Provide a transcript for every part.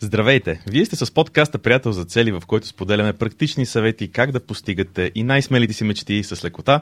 Здравейте! Вие сте с подкаста Приятел за цели, в който споделяме практични съвети как да постигате и най-смелите си мечти с лекота.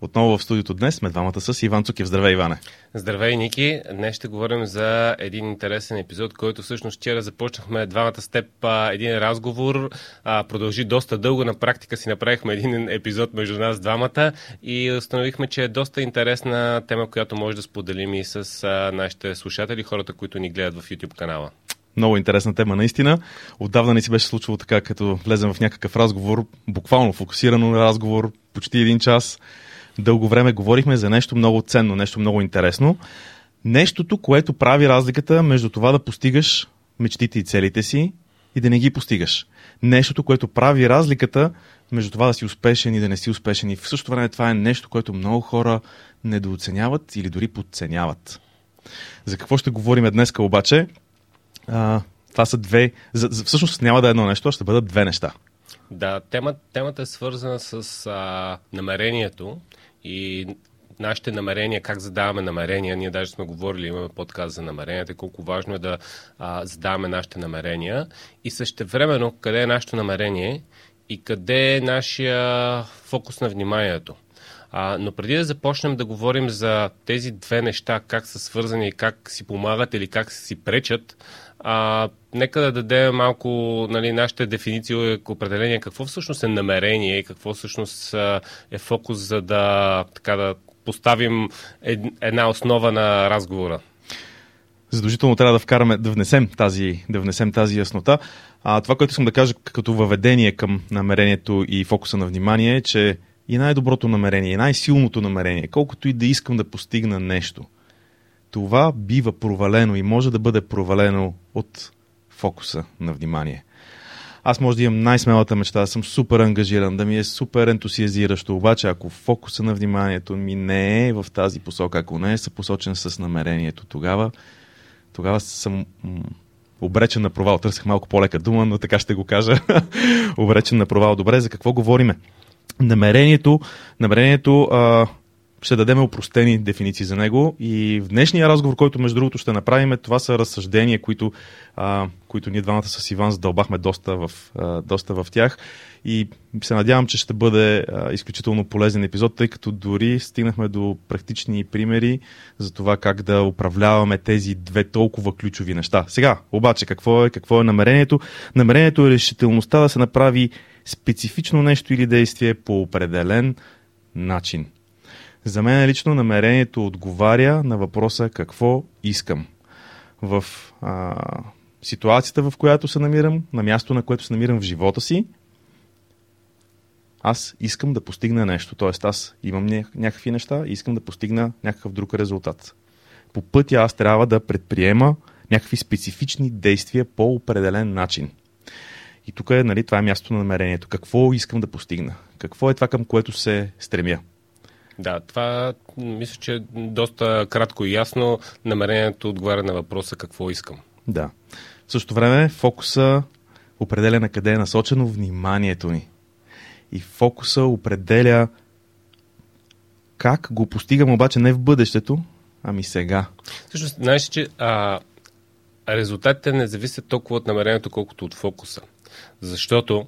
Отново в студиото днес сме двамата с Иван Цукев. Здравей, Иване! Здравей, Ники! Днес ще говорим за един интересен епизод, който всъщност вчера започнахме двамата с теб един разговор. А, продължи доста дълго. На практика си направихме един епизод между нас двамата и установихме, че е доста интересна тема, която може да споделим и с нашите слушатели, хората, които ни гледат в YouTube канала. Много интересна тема, наистина. Отдавна не си беше случвало така, като влезем в някакъв разговор, буквално фокусирано разговор, почти един час. Дълго време говорихме за нещо много ценно, нещо много интересно. Нещото, което прави разликата между това да постигаш мечтите и целите си и да не ги постигаш. Нещото, което прави разликата между това да си успешен и да не си успешен. И в същото време това е нещо, което много хора недооценяват или дори подценяват. За какво ще говорим днес обаче? А, това са две. За, за, всъщност няма да е едно нещо, ще бъдат две неща. Да, тема, темата е свързана с а, намерението и нашите намерения, как задаваме намерения. Ние даже сме говорили, имаме подкаст за намеренията, колко важно е да а, задаваме нашите намерения и същевременно къде е нашето намерение и къде е нашия фокус на вниманието. А, но преди да започнем да говорим за тези две неща, как са свързани и как си помагат или как си пречат, а, нека да дадем малко нали, нашите дефиниции и определение какво всъщност е намерение и какво всъщност е фокус, за да, така, да поставим една основа на разговора. Задължително трябва да вкараме, да внесем тази, да внесем тази яснота. А, това, което искам да кажа като въведение към намерението и фокуса на внимание е, че и най-доброто намерение, и най-силното намерение, колкото и да искам да постигна нещо, това бива провалено и може да бъде провалено от фокуса на внимание. Аз може да имам най-смелата мечта, да съм супер ангажиран, да ми е супер ентусиазиращо, обаче ако фокуса на вниманието ми не е в тази посока, ако не е съпосочен с намерението, тогава, тогава съм обречен на провал. Търсех малко по-лека дума, но така ще го кажа. обречен на провал. Добре, за какво говориме? Намерението, намерението а, ще дадем упростени дефиниции за него и в днешния разговор, който между другото ще направим, това са разсъждения, които, а, които ние двамата с Иван задълбахме доста в, а, доста в тях и се надявам, че ще бъде а, изключително полезен епизод, тъй като дори стигнахме до практични примери за това как да управляваме тези две толкова ключови неща. Сега, обаче, какво е, какво е намерението? Намерението е решителността да се направи специфично нещо или действие по определен начин. За мен лично намерението отговаря на въпроса какво искам. В а, ситуацията, в която се намирам, на място, на което се намирам в живота си, аз искам да постигна нещо. Тоест, аз имам някакви неща и искам да постигна някакъв друг резултат. По пътя аз трябва да предприема някакви специфични действия по определен начин. И тук е, нали, това е място на намерението. Какво искам да постигна? Какво е това, към което се стремя? Да, това мисля, че е доста кратко и ясно. Намерението отговаря на въпроса какво искам. Да. В същото време фокуса определя на къде е насочено вниманието ни. И фокуса определя как го постигам обаче не в бъдещето, ами сега. Всъщност, знаеш, че а, резултатите не зависят толкова от намерението, колкото от фокуса. Защото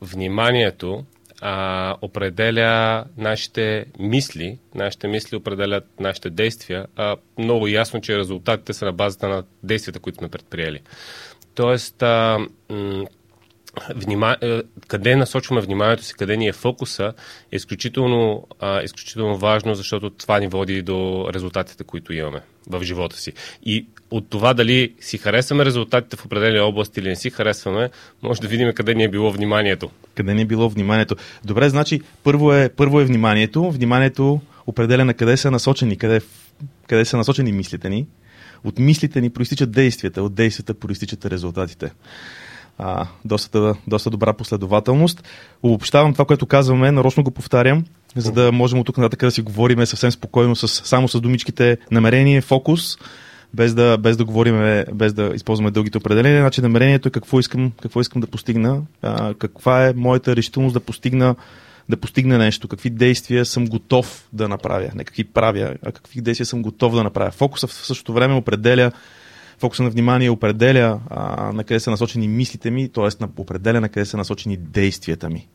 вниманието а, определя нашите мисли, нашите мисли определят нашите действия, а много ясно, че резултатите са на базата на действията, които сме предприели. Тоест, а, внима... Е, къде насочваме вниманието си, къде ни е фокуса, е изключително, а, изключително важно, защото това ни води до резултатите, които имаме в живота си. И от това дали си харесваме резултатите в определени области или не си харесваме, може да видим къде ни е било вниманието. Къде ни е било вниманието. Добре, значи първо е, първо е вниманието. Вниманието определя на къде са насочени, къде, къде са насочени мислите ни. От мислите ни проистичат действията, от действията проистичат резултатите а, доста, доста добра последователност. Обобщавам това, което казваме, нарочно го повтарям, за да можем от тук нататък да си говорим съвсем спокойно, с, само с думичките намерение, фокус, без да, без да говорим, без да използваме дългите определения. Значи намерението е какво искам, какво искам да постигна, а, каква е моята решителност да постигна да постигна нещо, какви действия съм готов да направя, не какви правя, а какви действия съм готов да направя. Фокуса в същото време определя Фокуса на внимание определя а, на къде са насочени мислите ми, т.е. определя на къде са насочени действията ми.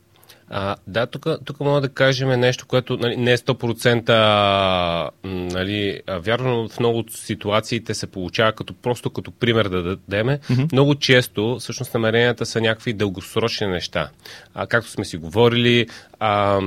А, да, тук, мога да кажем нещо, което нали, не е 100% нали, вярно, но в много от ситуациите се получава като просто като пример да дадеме. Mm-hmm. Много често, всъщност, намеренията са някакви дългосрочни неща. А, както сме си говорили, а,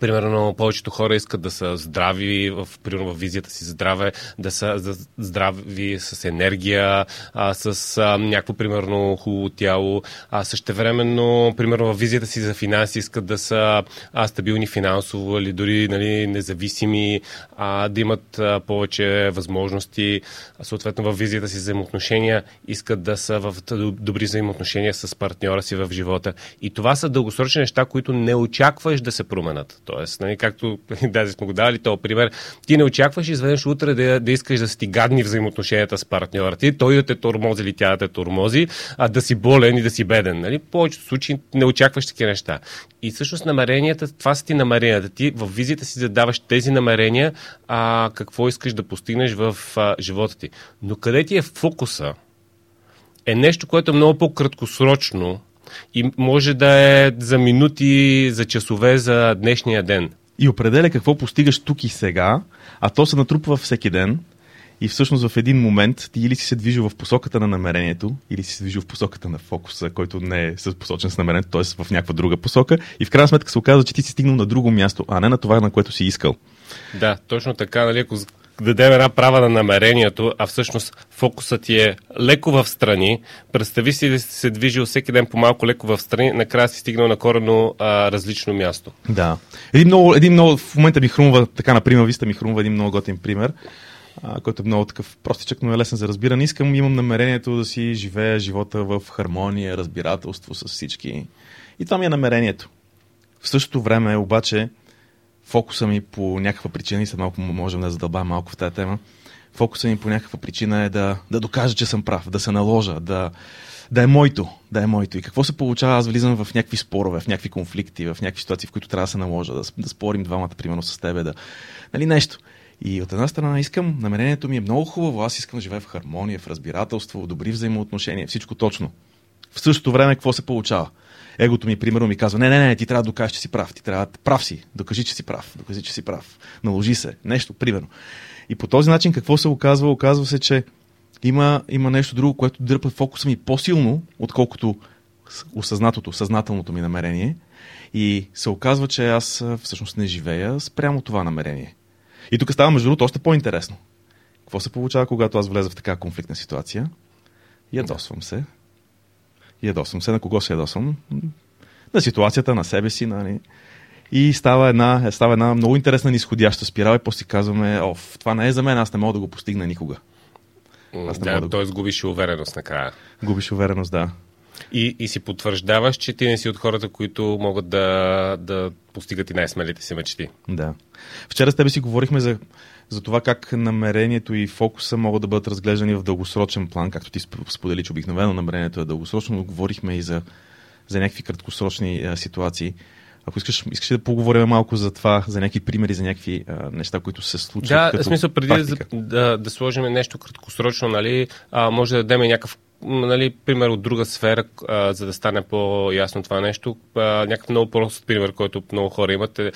Примерно, повечето хора искат да са здрави, в, примерно в визията си здраве, да са здрави с енергия, а, с а, някакво, примерно, хубаво тяло. А същевременно, примерно, в визията си за финанси искат да са а, стабилни финансово или дори нали, независими, а, да имат а, повече възможности. А, съответно, в визията си взаимоотношения искат да са в добри взаимоотношения с партньора си в живота. И това са дългосрочни неща, които не очакваш да се променят. Тоест, нали, както даже сме го дали този пример, ти не очакваш изведнъж утре да, да искаш да си ти гадни взаимоотношенията с партньора ти, той да те тормози или тя да те тормози, а да си болен и да си беден. Нали? В повечето случаи не очакваш такива неща. И всъщност намеренията, това са ти намеренията. Ти в визията си задаваш тези намерения, а какво искаш да постигнеш в а, живота ти. Но къде ти е фокуса? Е нещо, което е много по-краткосрочно и може да е за минути, за часове, за днешния ден. И определя какво постигаш тук и сега, а то се натрупва всеки ден. И всъщност в един момент ти или си се движил в посоката на намерението, или си се движил в посоката на фокуса, който не е посочен с намерението, т.е. в някаква друга посока. И в крайна сметка се оказва, че ти си стигнал на друго място, а не на това, на което си искал. Да, точно така. Нали, ако дадем една права на намерението, а всъщност фокусът ти е леко в страни, представи си да си се движил всеки ден по малко леко в страни, накрая си стигнал на корено а, различно място. Да. Един много, един много, в момента ми хрумва, така например, виста ми хрумва един много готин пример, а, който е много такъв простичък, но е лесен за разбиране. Искам, имам намерението да си живея живота в хармония, разбирателство с всички. И това ми е намерението. В същото време обаче фокуса ми по някаква причина, и се малко можем да задълбаем малко в тази тема, фокуса ми по някаква причина е да, да докажа, че съм прав, да се наложа, да, да е моето, да е моето. И какво се получава? Аз влизам в някакви спорове, в някакви конфликти, в някакви ситуации, в които трябва да се наложа, да, да спорим двамата, примерно с тебе, да, нали, нещо. И от една страна искам, намерението ми е много хубаво, аз искам да живея в хармония, в разбирателство, в добри взаимоотношения, всичко точно. В същото време какво се получава? Егото ми, примерно, ми казва, не, не, не, ти трябва да докажеш, че си прав. Ти трябва да прав си. Докажи, че си прав. Докажи, че си прав. Наложи се. Нещо, примерно. И по този начин какво се оказва? Оказва се, че има, има нещо друго, което дърпа фокуса ми по-силно, отколкото осъзнатото, съзнателното ми намерение. И се оказва, че аз всъщност не живея спрямо това намерение. И тук става, между другото, още по-интересно. Какво се получава, когато аз влеза в така конфликтна ситуация? Ядосвам се, ядосвам се. На кого се ядосвам? На ситуацията, на себе си. Нали? И става една, става една много интересна нисходяща спирала и после казваме, оф, това не е за мен, аз не мога да го постигна никога. Аз не да, да т.е. го... губиш увереност накрая. Губиш увереност, да. И, и си потвърждаваш, че ти не си от хората, които могат да, да постигат и най-смелите си мечти. Да. Вчера с тебе си говорихме за за това как намерението и фокуса могат да бъдат разглеждани в дългосрочен план, както ти сподели, че обикновено намерението е дългосрочно, но говорихме и за, за някакви краткосрочни а, ситуации. Ако искаш, искаш да поговорим малко за това, за някакви примери, за някакви а, неща, които се случват. Да, като смисъл, преди да, да, да сложим нещо краткосрочно, нали, а, може да дадем някакъв нали, пример от друга сфера, а, за да стане по-ясно това нещо. А, някакъв много прост пример, който много хора имат е,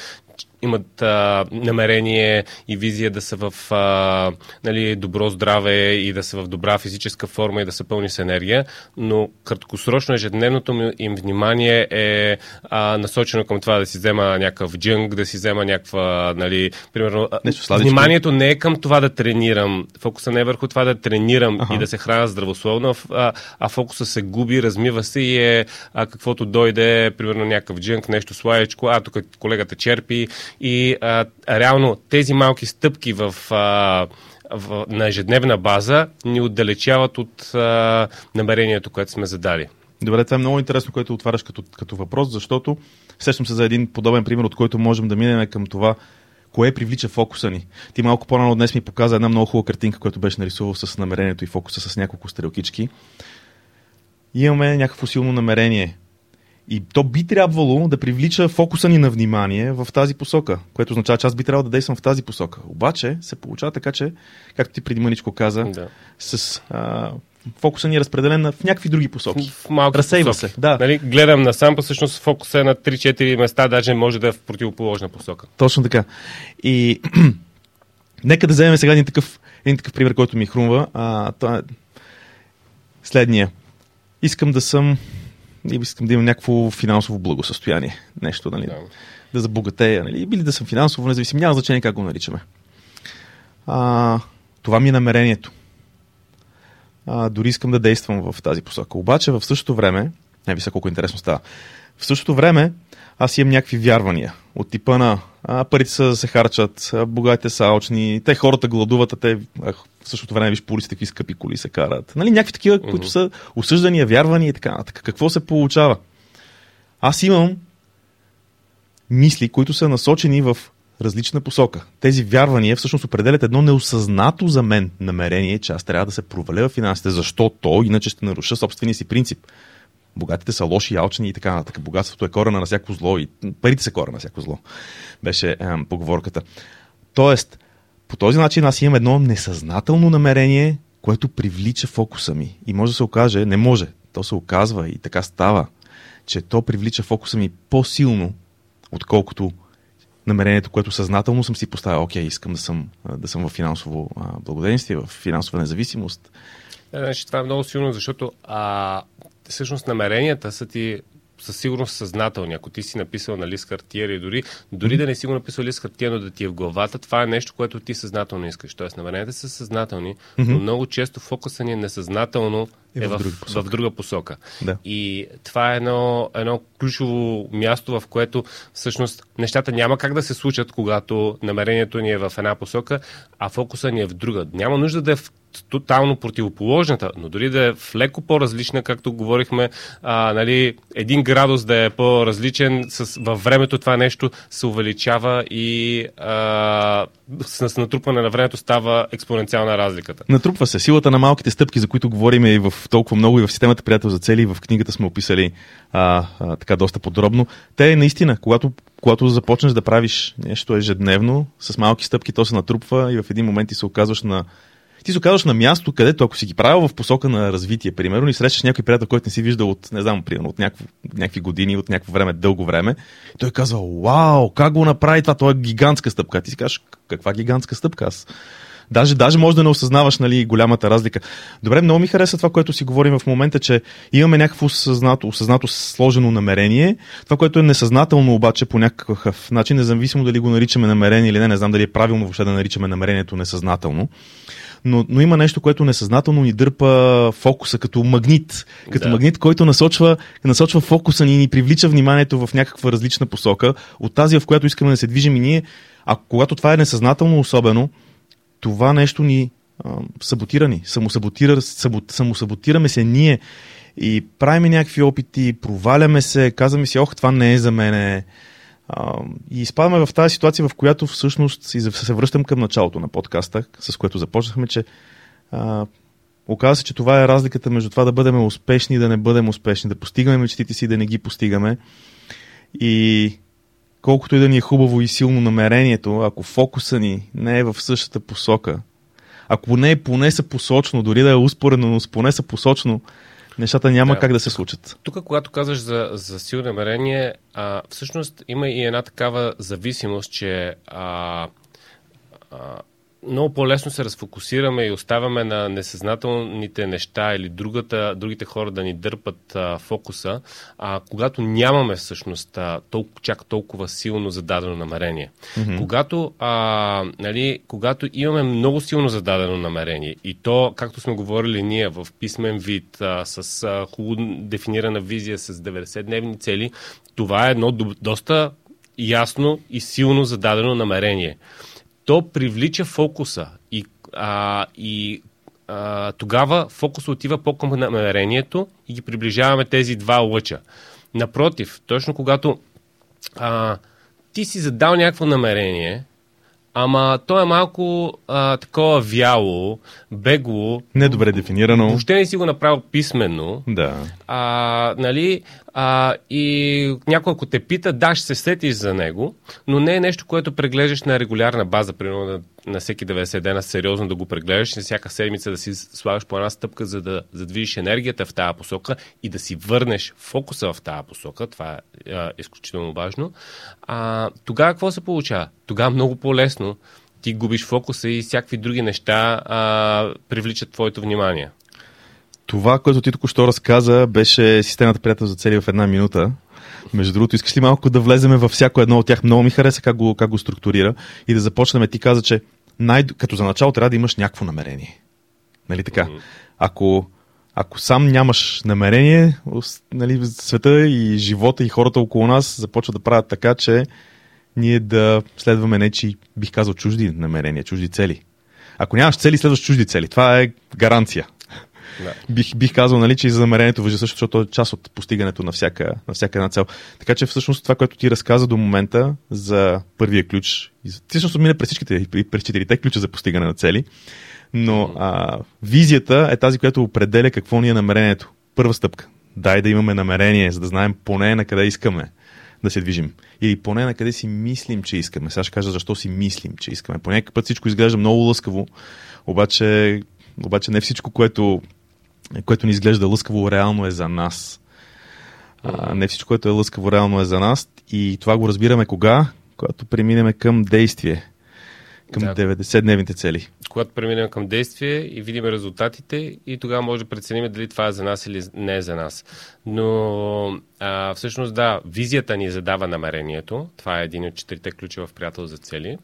имат а, намерение и визия да са в а, нали, добро здраве и да са в добра физическа форма и да са пълни с енергия, но краткосрочно ежедневното им внимание е а, насочено към това да си взема някакъв джънг, да си взема някаква, нали, примерно, Нещо вниманието не е към това да тренирам, фокуса не е върху това да тренирам ага. и да се храня здравословно, а, а фокуса се губи, размива се и е а, каквото дойде, примерно някакъв джънк, нещо слаечко, а тук колегата черпи и а, реално тези малки стъпки в, а, в, на ежедневна база ни отдалечават от а, намерението, което сме задали. Добре, това е много интересно, което отваряш като, като въпрос, защото сещам се за един подобен пример, от който можем да минем към това, кое привлича фокуса ни. Ти малко по-рано днес ми показа една много хубава картинка, която беше нарисувал с намерението и фокуса с няколко стрелкички. Имаме някакво силно намерение. И то би трябвало да привлича фокуса ни на внимание в тази посока, което означава, че аз би трябвало да действам в тази посока. Обаче се получава така, че, както ти преди мъничко каза, Да. с а, фокуса ни е разпределен в някакви други посоки. В малки Разсейва посоки. се, да. Нали, гледам насам, па всъщност фокуса е на 3-4 места, даже може да е в противоположна посока. Точно така. И нека да вземем сега един такъв, един такъв пример, който ми хрумва. А, това е следния. Искам да съм или искам да имам някакво финансово благосъстояние. Нещо, нали? Да. Да забогатея, нали? Или да съм финансово независим. Няма значение как го наричаме. А, това ми е намерението. А, дори искам да действам в тази посока. Обаче в същото време, не ви са колко интересно става, в същото време аз имам някакви вярвания от типа на а, парите са да се харчат, а, богатите са алчни, те хората гладуват, а те а, в същото време виж по улиците какви скъпи коли се карат. Нали, някакви такива, mm-hmm. които са осъждания, вярвания и така нататък. Какво се получава? Аз имам мисли, които са насочени в различна посока. Тези вярвания всъщност определят едно неосъзнато за мен намерение, че аз трябва да се проваля в финансите, защото иначе ще наруша собствения си принцип. Богатите са лоши, алчни и така нататък. Богатството е корена на всяко зло и парите са корена на всяко зло. Беше ем, поговорката. Тоест, по този начин аз имам едно несъзнателно намерение, което привлича фокуса ми. И може да се окаже, не може, то се оказва и така става, че то привлича фокуса ми по-силно, отколкото намерението, което съзнателно съм си поставил. Окей, искам да съм, а, да съм в финансово а, благоденствие, в финансова независимост. Значи, това е много силно, защото а, всъщност намеренията са ти със сигурност съзнателни. Ако ти си написал на лист хартия или дори, дори да не си го написал лист хартия, но да ти е в главата, това е нещо, което ти съзнателно искаш. Тоест, намеренията са съзнателни, но много често фокуса ни е несъзнателно Е е в в, друга посока. в друга посока. Да. И това е едно, едно ключово място, в което всъщност нещата няма как да се случат, когато намерението ни е в една посока, а фокуса ни е в друга. Няма нужда да е в тотално противоположната, но дори да е в леко по-различна, както говорихме, а, нали, един градус да е по-различен, с, във времето това нещо се увеличава и а, с, натрупване на времето става експоненциална разликата. Натрупва се силата на малките стъпки, за които говорим и в толкова много и в системата Приятел за цели, и в книгата сме описали а, а, така доста подробно. Те наистина, когато, когато започнеш да правиш нещо ежедневно, с малки стъпки, то се натрупва и в един момент ти се оказваш на ти се оказваш на място, където ако си ги правил в посока на развитие, примерно, и срещаш някой приятел, който не си виждал от, не знам, примерно, от някакво, някакви години, от някакво време, дълго време, той казва, вау, как го направи това, това е гигантска стъпка. Ти си кажеш, каква гигантска стъпка? Аз Даже, даже може да не осъзнаваш нали, голямата разлика. Добре, много ми хареса това, което си говорим в момента, че имаме някакво осъзнато, осъзнато сложено намерение. Това, което е несъзнателно обаче по някакъв начин, независимо дали го наричаме намерение или не, не знам дали е правилно въобще да наричаме намерението несъзнателно. Но, но има нещо, което несъзнателно ни дърпа фокуса като магнит. Като Да. магнит, който насочва, насочва фокуса ни и ни привлича вниманието в някаква различна посока от тази, в която искаме да се движим и ние. А когато това е несъзнателно особено, това нещо ни а, саботира ни. Самосаботира, сабот, самосаботираме се ние и правим някакви опити, проваляме се, казваме си, ох, това не е за мене. А, и изпадаме в тази ситуация, в която всъщност се връщам към началото на подкаста, с което започнахме, че а, оказва се, че това е разликата между това да бъдем успешни и да не бъдем успешни, да постигаме мечтите си и да не ги постигаме. И колкото и да ни е хубаво и силно намерението, ако фокуса ни не е в същата посока, ако не е поне са посочно, дори да е успоредно, но поне са посочно, нещата няма Да. как да се случат. Тук, когато казваш за, за силно намерение, а, всъщност има и една такава зависимост, че а, а, много по-лесно се разфокусираме и оставяме на несъзнателните неща или другата, другите хора да ни дърпат а, фокуса, а, когато нямаме всъщност а, толкова, чак толкова силно зададено намерение. Mm-hmm. Когато, а, нали, когато имаме много силно зададено намерение и то, както сме говорили ние, в писмен вид, а, с а, хубаво дефинирана визия, с 90-дневни цели, това е едно до, доста ясно и силно зададено намерение то привлича фокуса и, а, и а, тогава фокус отива по-към намерението и ги приближаваме тези два лъча. Напротив, точно когато а, ти си задал някакво намерение, ама то е малко а, такова вяло, бегло, Недобре дефинирано. въобще не си го направил писменно, Да. а, нали, а, и някой ако те пита, да, ще се сетиш за него, но не е нещо, което преглеждаш на регулярна база, примерно на, на всеки 90 дена, сериозно да го преглеждаш, на всяка седмица да си слагаш по една стъпка, за да задвижиш енергията в тази посока и да си върнеш фокуса в тази посока. Това е а, изключително важно. А, тогава какво се получава? Тогава много по-лесно ти губиш фокуса и всякакви други неща а, привличат твоето внимание. Това, което ти току-що разказа, беше системата приятел за цели в една минута. Между другото, искаш ли малко да влеземе във всяко едно от тях? Много ми хареса как го, как го структурира и да започнем. Ти каза, че най- като за начало трябва да имаш някакво намерение. Нали така? Ако, ако сам нямаш намерение, нали, света и живота и хората около нас започват да правят така, че ние да следваме нечи, бих казал, чужди намерения, чужди цели. Ако нямаш цели, следваш чужди цели. Това е гаранция. Бих, бих казал, нали, че и за намерението въжи също, защото е част от постигането на всяка, на всяка една цел. Така че всъщност това, което ти разказа до момента за първия ключ, всъщност мина през всичките и през четирите ключа за постигане на цели, но а, визията е тази, която определя какво ни е намерението. Първа стъпка. Дай да имаме намерение, за да знаем поне на къде искаме да се движим. Или поне на къде си мислим, че искаме. Сега ще кажа защо си мислим, че искаме. По път всичко изглежда много лъскаво, обаче, обаче не всичко, което което ни изглежда лъскаво, реално е за нас. А, не всичко, което е лъскаво, реално е за нас. И това го разбираме кога? Когато преминем към действие. Към да. 90-дневните цели. Когато преминем към действие и видим резултатите и тогава може да преценим дали това е за нас или не е за нас. Но а, всъщност да, визията ни задава намерението. Това е един от четирите ключа в приятел за цели.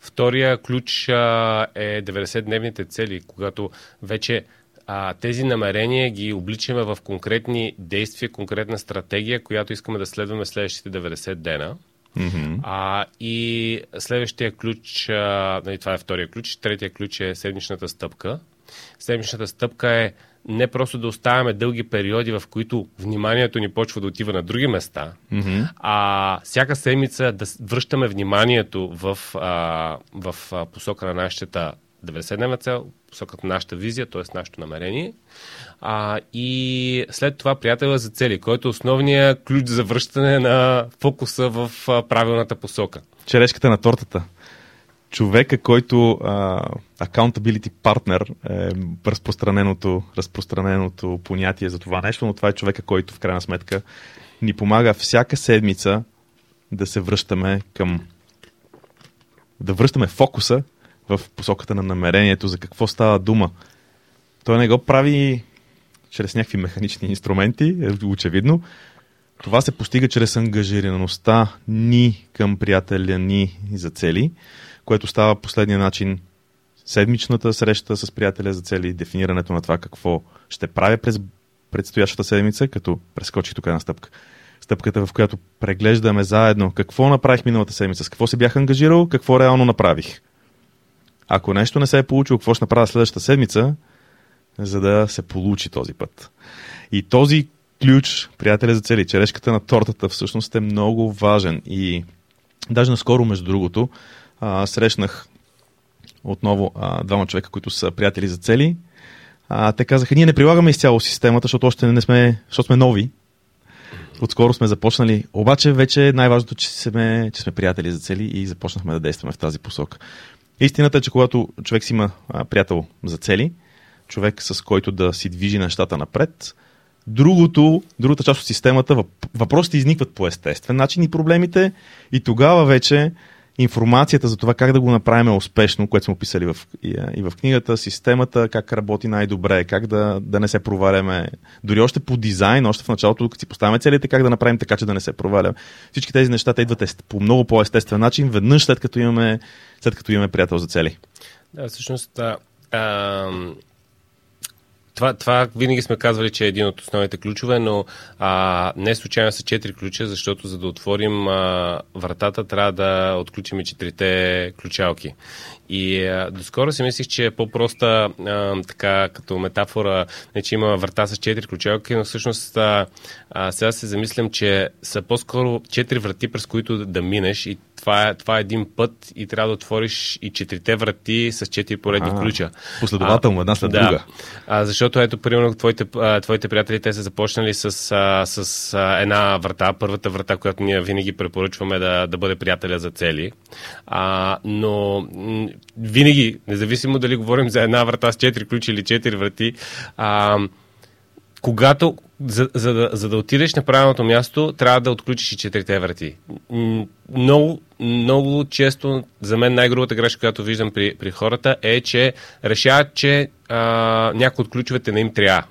Втория ключ а, е 90-дневните цели, когато вече а, тези намерения ги обличаме в конкретни действия, конкретна стратегия, която искаме да следваме следващите 90 дена. Mm-hmm. А, и следващия ключ, а, нали, това е втория ключ, третия ключ е седмичната стъпка. Седмичната стъпка е не просто да оставяме дълги периоди, в които вниманието ни почва да отива на други места, mm-hmm. а всяка седмица да връщаме вниманието в, а, в посока на нашата 90-дневна цел, посоката на нашата визия, т.е. нашето намерение. А, и след това приятела за цели, който е основният ключ за връщане на фокуса в правилната посока. Черешката на тортата. Човека, който accountability partner е разпространеното, разпространеното понятие за това нещо, но това е човека, който в крайна сметка ни помага всяка седмица да се връщаме към да връщаме фокуса в посоката на намерението, за какво става дума. Той не го прави чрез някакви механични инструменти, е очевидно. Това се постига чрез ангажираността ни към приятеля ни за цели, което става последния начин седмичната среща с приятеля за цели, дефинирането на това какво ще правя през предстоящата седмица, като прескочих тук една стъпка. Стъпката, в която преглеждаме заедно какво направих миналата седмица, с какво се бях ангажирал, какво реално направих. Ако нещо не се е получило, какво ще направя следващата седмица, за да се получи този път. И този ключ, приятеля за цели, черешката на тортата, всъщност е много важен. И даже наскоро, между другото, а, срещнах отново а, двама човека, които са приятели за цели. А, те казаха, ние не прилагаме изцяло системата, защото още не сме, защото сме нови. Отскоро сме започнали. Обаче вече най-важното, че сме, че сме приятели за цели и започнахме да действаме в тази посока. Истината е, че когато човек си има приятел за цели, човек с който да си движи нещата напред, другото, другата част от системата, въпросите изникват по естествен начин и проблемите и тогава вече информацията за това как да го направим успешно, което сме описали в, и, и в книгата, системата, как работи най-добре, как да, да не се проваляме. Дори още по дизайн, още в началото, като си поставяме целите, как да направим така, че да не се проваляме. Всички тези неща те идват по много по-естествен начин, веднъж след като имаме, след като имаме приятел за цели. Да, всъщност, а, а, това, това винаги сме казвали, че е един от основните ключове, но а, не случайно са четири ключа, защото за да отворим а, вратата трябва да отключим и четирите ключалки. И а, доскоро си мислих, че е по-проста а, така като метафора, не че има врата с четири ключалки, но всъщност а, а, сега се замислям, че са по-скоро четири врати, през които да, да минеш и това е, това е един път и трябва да отвориш и четирите врати с четири поредни а, ключа. Последователно, една след да. друга. А, защото ето, примерно, твоите, а, твоите приятели, те са започнали с, а, с а, една врата, първата врата, която ние винаги препоръчваме да, да бъде приятеля за цели. А, но винаги, независимо дали говорим за една врата с четири ключа или четири врати, а, когато, за, за, да, за да отидеш на правилното място, трябва да отключиш и четирите врати. Много, много често, за мен най-грубата грешка, която виждам при, при хората е, че решават, че а, някои от ключовете не им трябва.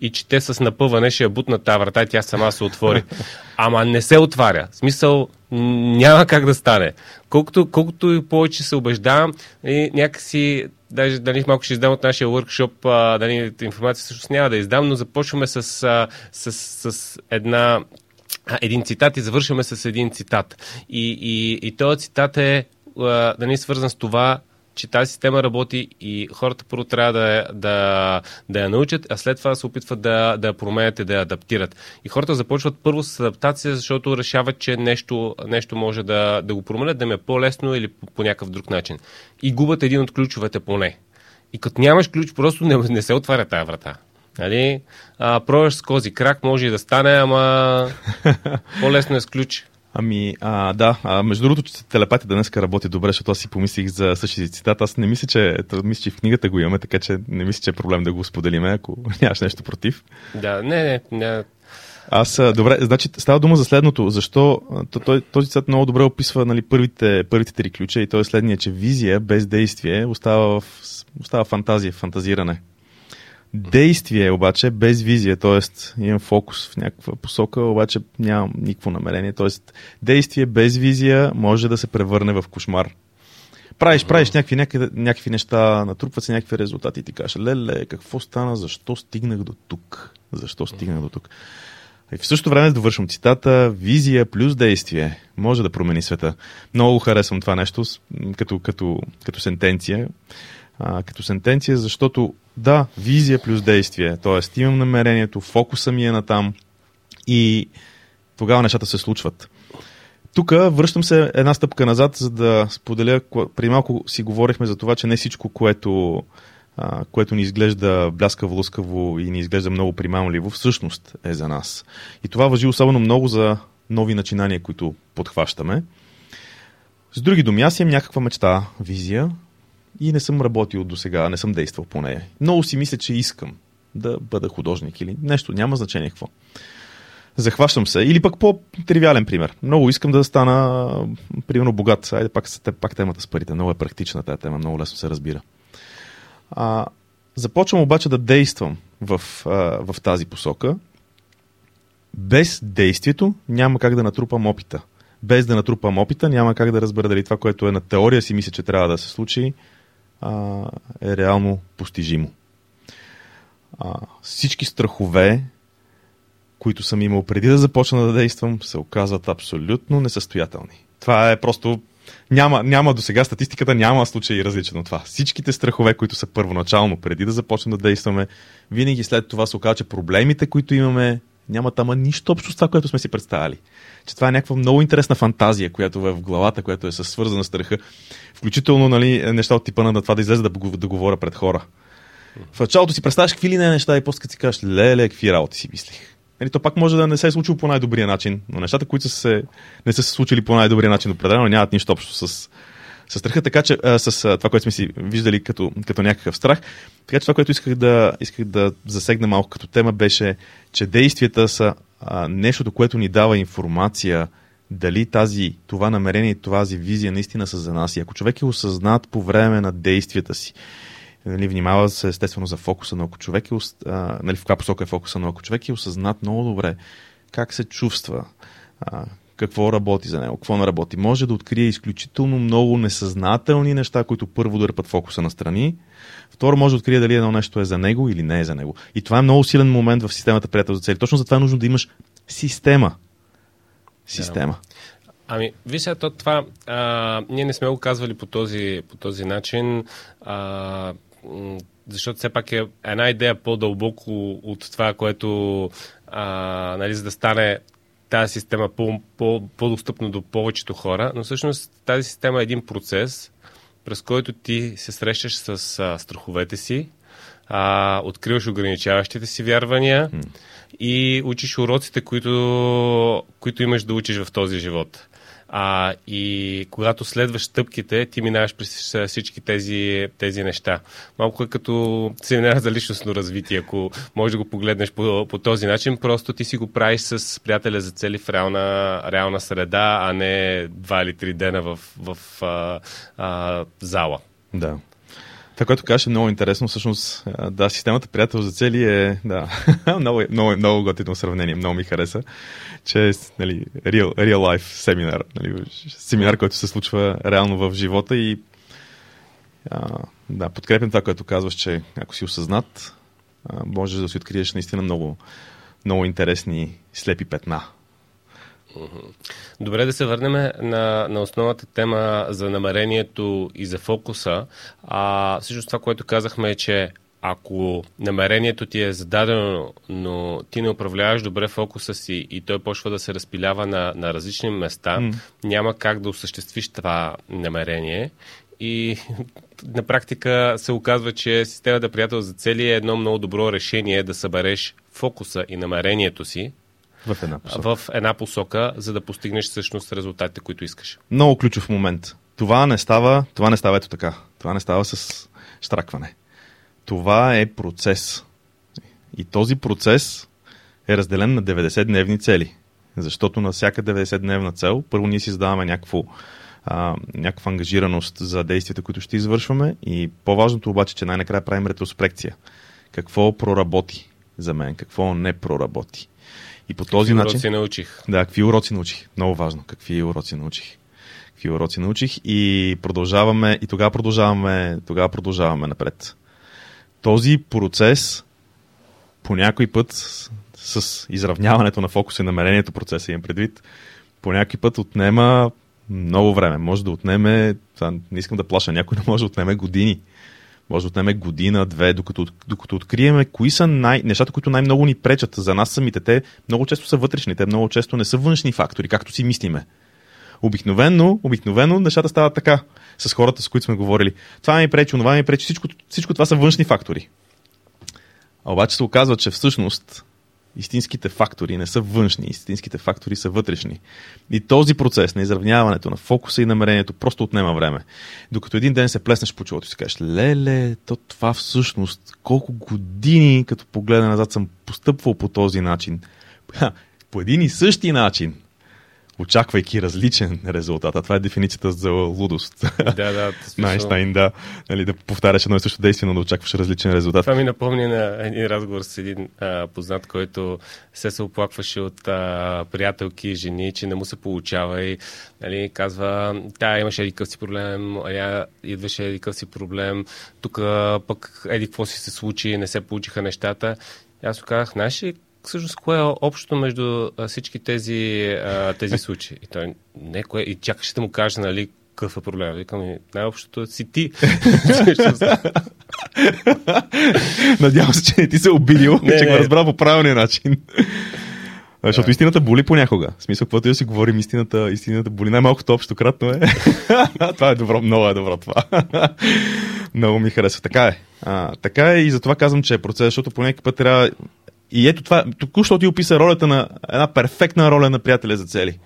И че те с напъване ще я бутнат тази врата и тя сама се отвори. Ама не се отваря. В смисъл, няма как да стане. Колкото, колкото и повече се убеждавам, и някакси даже дали малко ще издам от нашия workshop, а, дали информация също няма да издам, но започваме с, а, с, с една един цитат и завършваме с един цитат. И, и, и този цитат е да не е свързан с това, че тази система работи и хората първо трябва да, да, да я научат, а след това се опитват да, да променят и да я адаптират. И хората започват първо с адаптация, защото решават, че нещо, нещо може да, да го променят, да им е по-лесно или по, по някакъв друг начин. И губят един от ключовете поне. И като нямаш ключ, просто не, не се отваря тази врата. Нали? А, пробваш с кози крак, може и да стане, ама по-лесно е с ключ. Ами, а, да, а, между другото, че телепатия днес работи добре, защото аз си помислих за същия цитат. Аз не мисля, че, мисля, че в книгата го имаме, така че не мисля, че е проблем да го споделиме, ако нямаш нещо против. Да, не, не, не. Аз, добре, значи става дума за следното. Защо този цитат много добре описва нали, първите, първите три ключа и то е следния, че визия без действие остава, в, остава фантазия, фантазиране. Действие обаче без визия, т.е. имам фокус в някаква посока, обаче нямам никакво намерение. Т.е. действие без визия може да се превърне в кошмар. Правиш, правиш някакви, някакви, някакви неща, натрупват се някакви резултати и ти кажеш, леле, какво стана, защо стигнах до тук? Защо стигнах до тук? И в същото време довършвам цитата, визия плюс действие може да промени света. Много харесвам това нещо като, като, като сентенция а, като сентенция, защото да, визия плюс действие, т.е. имам намерението, фокуса ми е на там и тогава нещата се случват. Тук връщам се една стъпка назад, за да споделя, преди малко си говорихме за това, че не всичко, което, а, което ни изглежда бляскаво, лъскаво и ни изглежда много примамливо, всъщност е за нас. И това въжи особено много за нови начинания, които подхващаме. С други думи, аз имам някаква мечта, визия, и не съм работил до сега, не съм действал по нея. Много си мисля, че искам да бъда художник или нещо, няма значение какво. Захващам се. Или пък по-тривиален пример. Много искам да стана, примерно, богат. Айде пак, пак темата с парите. Много е практична тази тема, много лесно се разбира. А, започвам обаче да действам в, а, в тази посока. Без действието няма как да натрупам опита. Без да натрупам опита няма как да разбера дали това, което е на теория си мисля, че трябва да се случи, а, е реално постижимо. А, всички страхове, които съм имал преди да започна да действам, се оказват абсолютно несъстоятелни. Това е просто. Няма, няма до сега статистиката няма случай различен от това. Всичките страхове, които са първоначално преди да започнем да действаме, винаги след това се оказва, че проблемите, които имаме, нямат ама нищо общо с това, което сме си представили че това е някаква много интересна фантазия, която е в главата, която е свързана с страха. Включително нали, неща от типа на това да излезе да, да говоря пред хора. В началото си представяш какви ли не неща и после си кажеш, леле, какви работи си мислих. Нали, то пак може да не се е случило по най-добрия начин, но нещата, които са се, не са се случили по най-добрия начин, определено нямат нищо общо с, с страха, така че а, с а, това, което сме си виждали като, като някакъв страх. Така че това, което исках да, исках да засегна малко като тема, беше, че действията са а, нещото, което ни дава информация дали тази, това намерение и тази визия наистина са за нас. И ако човек е осъзнат по време на действията си, нали, внимава се естествено за фокуса, но ако човек е, а, нали, в каква посока е фокуса, но ако човек е осъзнат много добре как се чувства, а, какво работи за него, какво не работи, може да открие изключително много несъзнателни неща, които първо дърпат фокуса на страни, Второ, може да открие дали едно нещо е за него или не е за него. И това е много силен момент в системата приятел за цели. Точно затова е нужно да имаш система. Система. Ами, виж то това, а, ние не сме го казвали по този, по този начин, а, защото все пак е една идея по-дълбоко от това, което, а, нали, за да стане тази система по, по, по-достъпна до повечето хора, но всъщност тази система е един процес, през който ти се срещаш с а, страховете си, а, откриваш ограничаващите си вярвания mm. и учиш уроците, които, които имаш да учиш в този живот. А, и когато следваш стъпките, ти минаваш през всички тези, тези неща. Малко е като семинар за личностно развитие, ако можеш да го погледнеш по, по този начин, просто ти си го правиш с приятеля за цели в реална, реална среда, а не два или три дена в, в а, а, зала. Да. Това, което кажеш е много интересно. Всъщност, да, системата приятел за цели е да, много, много, много готино сравнение. Много ми хареса, че е нали, real, real life семинар. Нали, семинар, който се случва реално в живота и а, да, подкрепям това, което казваш, че ако си осъзнат, а, можеш да си откриеш наистина много, много интересни слепи петна Добре да се върнем на, на основната тема за намерението и за фокуса. А, всъщност това, което казахме е, че ако намерението ти е зададено, но ти не управляваш добре фокуса си и той почва да се разпилява на, на различни места, mm. няма как да осъществиш това намерение. И на практика се оказва, че системата приятел за цели е едно много добро решение да събереш фокуса и намерението си в една посока. В една посока, за да постигнеш всъщност резултатите, които искаш. Много ключов момент. Това не става, това не става ето така. Това не става с штракване. Това е процес. И този процес е разделен на 90-дневни цели. Защото на всяка 90-дневна цел, първо ние си задаваме някакво, а, някаква ангажираност за действията, които ще извършваме и по-важното обаче, че най-накрая правим ретроспекция. Какво проработи за мен, какво не проработи. И по този какви начин. уроци научих? Да, какви уроци научих. Много важно. Какви уроци научих. Какви уроци научих и продължаваме, и тогава продължаваме, тогава продължаваме напред. Този процес по някой път с, изравняването на фокуса и намерението процеса имам предвид, по някой път отнема много време. Може да отнеме, не искам да плаша някой, но може да отнеме години. Може да отнеме година, две, докато, докато откриеме кои са най- нещата, които най-много ни пречат за нас самите. Те много често са вътрешни, те много често не са външни фактори, както си мислиме. Обикновено, обикновено нещата стават така с хората, с които сме говорили. Това ми пречи, това ми пречи, всичко, всичко това са външни фактори. А обаче се оказва, че всъщност истинските фактори не са външни, истинските фактори са вътрешни. И този процес на изравняването на фокуса и намерението просто отнема време. Докато един ден се плеснеш по чулото и си кажеш, леле, то това всъщност, колко години, като погледна назад, съм постъпвал по този начин. По един и същи начин очаквайки различен резултат. А това е дефиницията за лудост. Да, да. На Айнштайн, да. Нали, да повтаряш едно и също действие, но да очакваш различен резултат. Това ми напомни на един разговор с един а, познат, който се се оплакваше от а, приятелки, жени, че не му се получава и нали, казва, тя имаше един си проблем, а идваше един си проблем, тук пък еди какво си се случи, не се получиха нещата. И аз казах, знаеш ли всъщност кое е общото между всички тези, а, тези случаи? И той, не, кое, и чакаше да му каже, нали, какъв е проблем. Викам, най-общото си ти. Надявам се, че не ти се обидил, не, че не. го разбра по правилния начин. Защото да. истината боли понякога. В смисъл, каквото и да си говорим, истината, истината боли. Най-малкото общо кратно е. това е добро, много е добро това. много ми харесва. Така е. А, така е и затова казвам, че е процес, защото по някакъв път трябва и ето това, току-що ти описа ролята на една перфектна роля на приятеля за цели.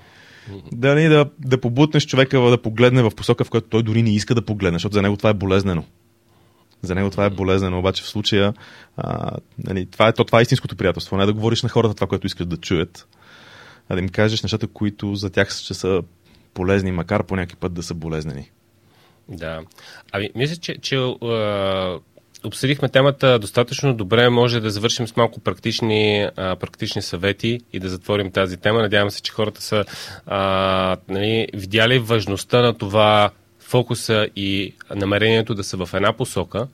Да, не, да, да побутнеш човека да погледне в посока, в която той дори не иска да погледне, защото за него това е болезнено. За него това е болезнено, обаче в случая а, нали, това, е, то, това е истинското приятелство. Не да говориш на хората това, което искаш да чуят, а да им кажеш нещата, които за тях ще са полезни, макар по някакъв път да са болезнени. Да. Ами, мисля, че, че обсъдихме темата достатъчно добре. Може да завършим с малко практични, а, практични съвети и да затворим тази тема. Надявам се, че хората са а, нали, видяли важността на това фокуса и намерението да са в една посока.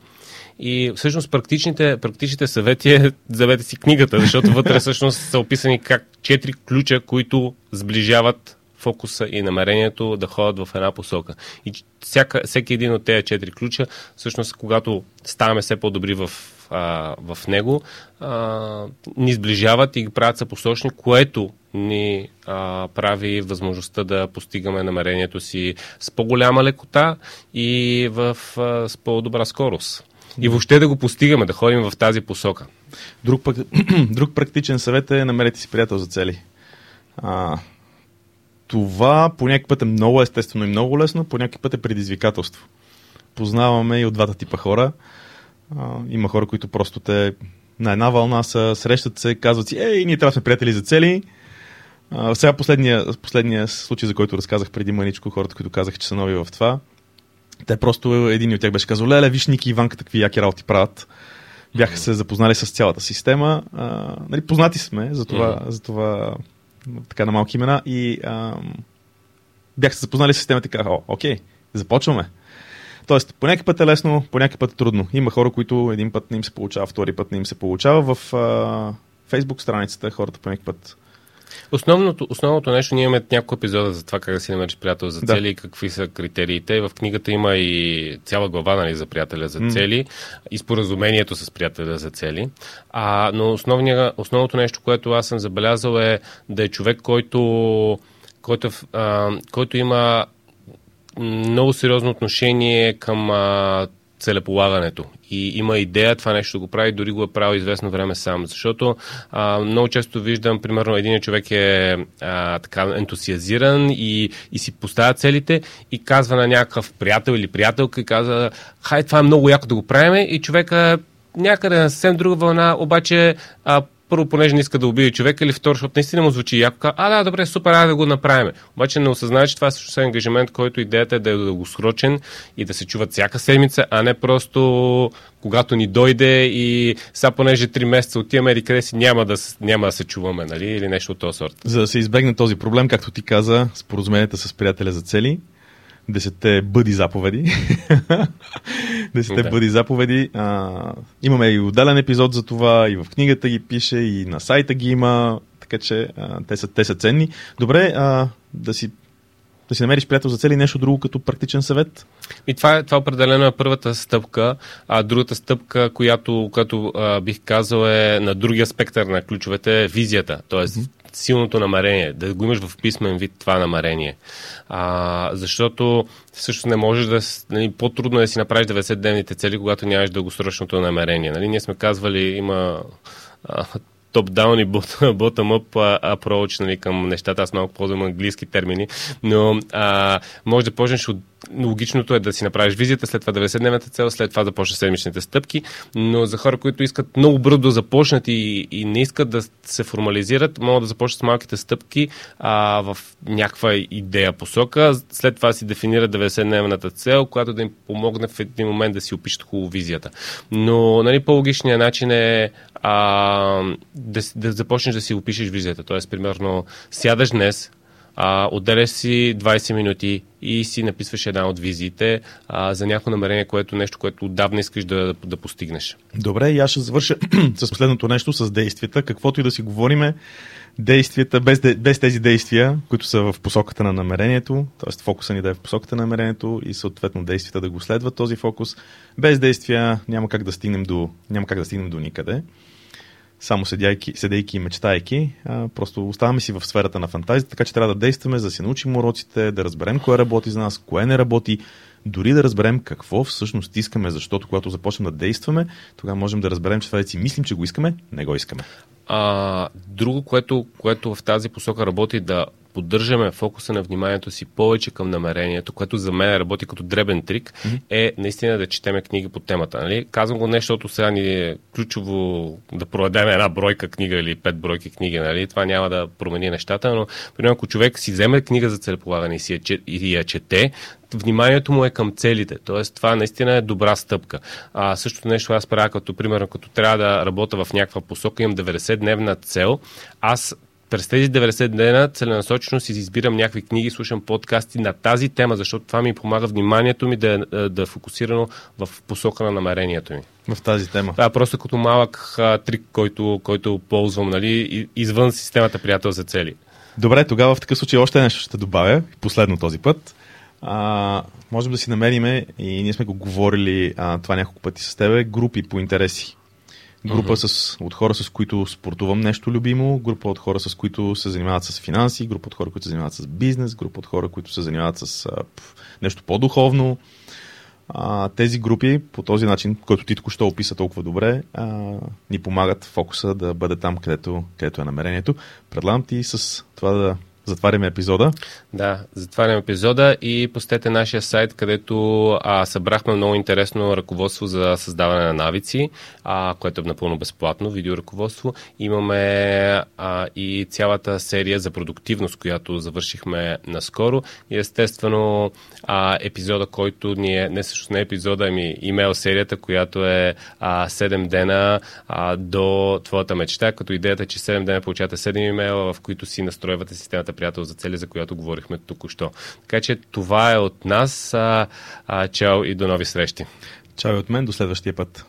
И всъщност практичните, практичните съвети е завете си книгата, защото вътре всъщност са описани как четири ключа, които сближават фокуса и намерението да ходят в една посока. И всяка, всеки един от тези четири ключа, всъщност, когато ставаме все по-добри в а, в него, а, ни сближават и ги правят съпосочни, което ни а, прави възможността да постигаме намерението си с по-голяма лекота и в, а, с по-добра скорост. И въобще да го постигаме, да ходим в тази посока. Друг, пък, друг практичен съвет е намерете си приятел за цели. А, това по някакъв път е много естествено и много лесно, по някакъв път е предизвикателство. Познаваме и от двата типа хора. А, има хора, които просто те на една вълна са, срещат се, казват си, ей, ние трябва да сме приятели за цели. А, сега последния, последния случай, за който разказах преди маничко, хората, които казаха, че са нови в това, те просто, един от тях беше казал, леле, виж Ники и Иванка, какви яки работи правят. Бяха се запознали с цялата система. А, нали, познати сме за това, mm-hmm. за това така на малки имена и а, бяха се запознали с системата и казаха, о, окей, започваме. Тоест, по някакъв път е лесно, по някакъв път е трудно. Има хора, които един път не им се получава, втори път не им се получава. В а, Facebook страницата хората по някакъв път Основното, основното нещо, ние имаме няколко епизода за това как да си намериш приятел за цели да. и какви са критериите. В книгата има и цяла глава нали, за приятеля за цели mm. и споразумението с приятеля за цели. А, но основното нещо, което аз съм забелязал е да е човек, който, който, а, който има много сериозно отношение към а, целеполагането и има идея това нещо го прави, дори го е правил известно време сам. Защото а, много често виждам, примерно, един човек е а, така ентусиазиран и, и си поставя целите и казва на някакъв приятел или приятелка и казва, хай, това е много яко да го правим и човека някъде на съвсем друга вълна, обаче а, първо, понеже не иска да убие човека, или второ, защото наистина му звучи яко, а да, добре, супер, айде да го направим. Обаче не осъзнава, че това е също ангажимент, който идеята е да е дългосрочен и да се чуват всяка седмица, а не просто когато ни дойде и сега понеже 3 месеца отиваме или къде си няма да, няма да се чуваме, нали, или нещо от този сорт. За да се избегне този проблем, както ти каза, споразуменията с приятеля за цели, десетте бъди заповеди. десетте да. бъди заповеди. А, имаме и отделен епизод за това, и в книгата ги пише, и на сайта ги има, така че а, те, са, те са ценни. Добре, а, да си да си намериш приятел за цели нещо друго като практичен съвет? И това, е, това определено е първата стъпка, а другата стъпка, която, която а, бих казал е на другия спектър на ключовете, е визията. Тоест, mm-hmm силното намерение, да го имаш в писмен вид това намерение. А, защото също не можеш да. Нали, по-трудно е да си направиш 90-дневните цели, когато нямаш дългосрочното намерение. Нали, ние сме казвали, има топ-даун и bottom-up approach нали, към нещата. Аз малко ползвам английски термини, но а, може да почнеш от логичното е да си направиш визията, след това 90-дневната цел, след това започнеш седмичните стъпки, но за хора, които искат много бързо да започнат и, и не искат да се формализират, могат да започнат с малките стъпки а, в някаква идея посока, след това си дефинират 90-дневната цел, която да им помогне в един момент да си опишат хубаво визията. Но нали, по-логичният начин е а, да, да започнеш да си опишеш визията. Тоест, примерно, сядаш днес, а, отделяш си 20 минути и си написваш една от визиите а, за някакво намерение, което нещо, което отдавна искаш да, да постигнеш. Добре, и аз ще завърша с последното нещо, с действията. Каквото и да си говориме, действията, без, без тези действия, които са в посоката на намерението, т.е. фокуса ни да е в посоката на намерението и съответно действията да го следват този фокус, без действия няма как да стигнем до, няма как да стигнем до никъде само седяйки, седейки и мечтайки. А, просто оставаме си в сферата на фантазията, така че трябва да действаме, за да си научим уроците, да разберем кое работи за нас, кое не работи, дори да разберем какво всъщност искаме, защото когато започнем да действаме, тогава можем да разберем, че това да си мислим, че го искаме, не го искаме. А, друго, което, което в тази посока работи, да поддържаме фокуса на вниманието си повече към намерението, което за мен работи като дребен трик, mm-hmm. е наистина да четеме книги по темата. Нали? Казвам го не, защото сега ни е ключово да проведем една бройка книга или пет бройки книги. Нали? Това няма да промени нещата, но примерно ако човек си вземе книга за целеполагане и, си я, и я чете, вниманието му е към целите. Тоест, това наистина е добра стъпка. А, същото нещо аз правя като, примерно, като трябва да работя в някаква посока, имам 90-дневна цел, аз през тези 90 дена целенасочено си избирам някакви книги, слушам подкасти на тази тема, защото това ми помага вниманието ми да, е, да е фокусирано в посока на намерението ми. В тази тема. Това е просто като малък а, трик, който, който ползвам, нали, извън системата приятел за цели. Добре, тогава в такъв случай още нещо ще добавя, последно този път. А, можем да си намериме, и ние сме го говорили а, това няколко пъти с тебе, групи по интереси. Група uh-huh. с, от хора, с които спортувам нещо любимо, група от хора, с които се занимават с финанси, група от хора, които се занимават с бизнес, група от хора, които се занимават с а, нещо по-духовно. А, тези групи по този начин, който ти току-що описа толкова добре, а, ни помагат фокуса да бъде там, където, където е намерението. Предлагам ти с това да затваряме епизода. Да, затваряме епизода и постете нашия сайт, където а, събрахме много интересно ръководство за създаване на навици, а, което е напълно безплатно, видеоръководство. Имаме а, и цялата серия за продуктивност, която завършихме наскоро. И естествено а, епизода, който ни е, не също не епизода, ами имейл серията, която е а, 7 дена а, до твоята мечта, като идеята е, че 7 дена получавате 7 имейла, в които си настройвате системата приятел за цели, за която говорихме току-що. Така че това е от нас. А, а, чао и до нови срещи. Чао и от мен. До следващия път.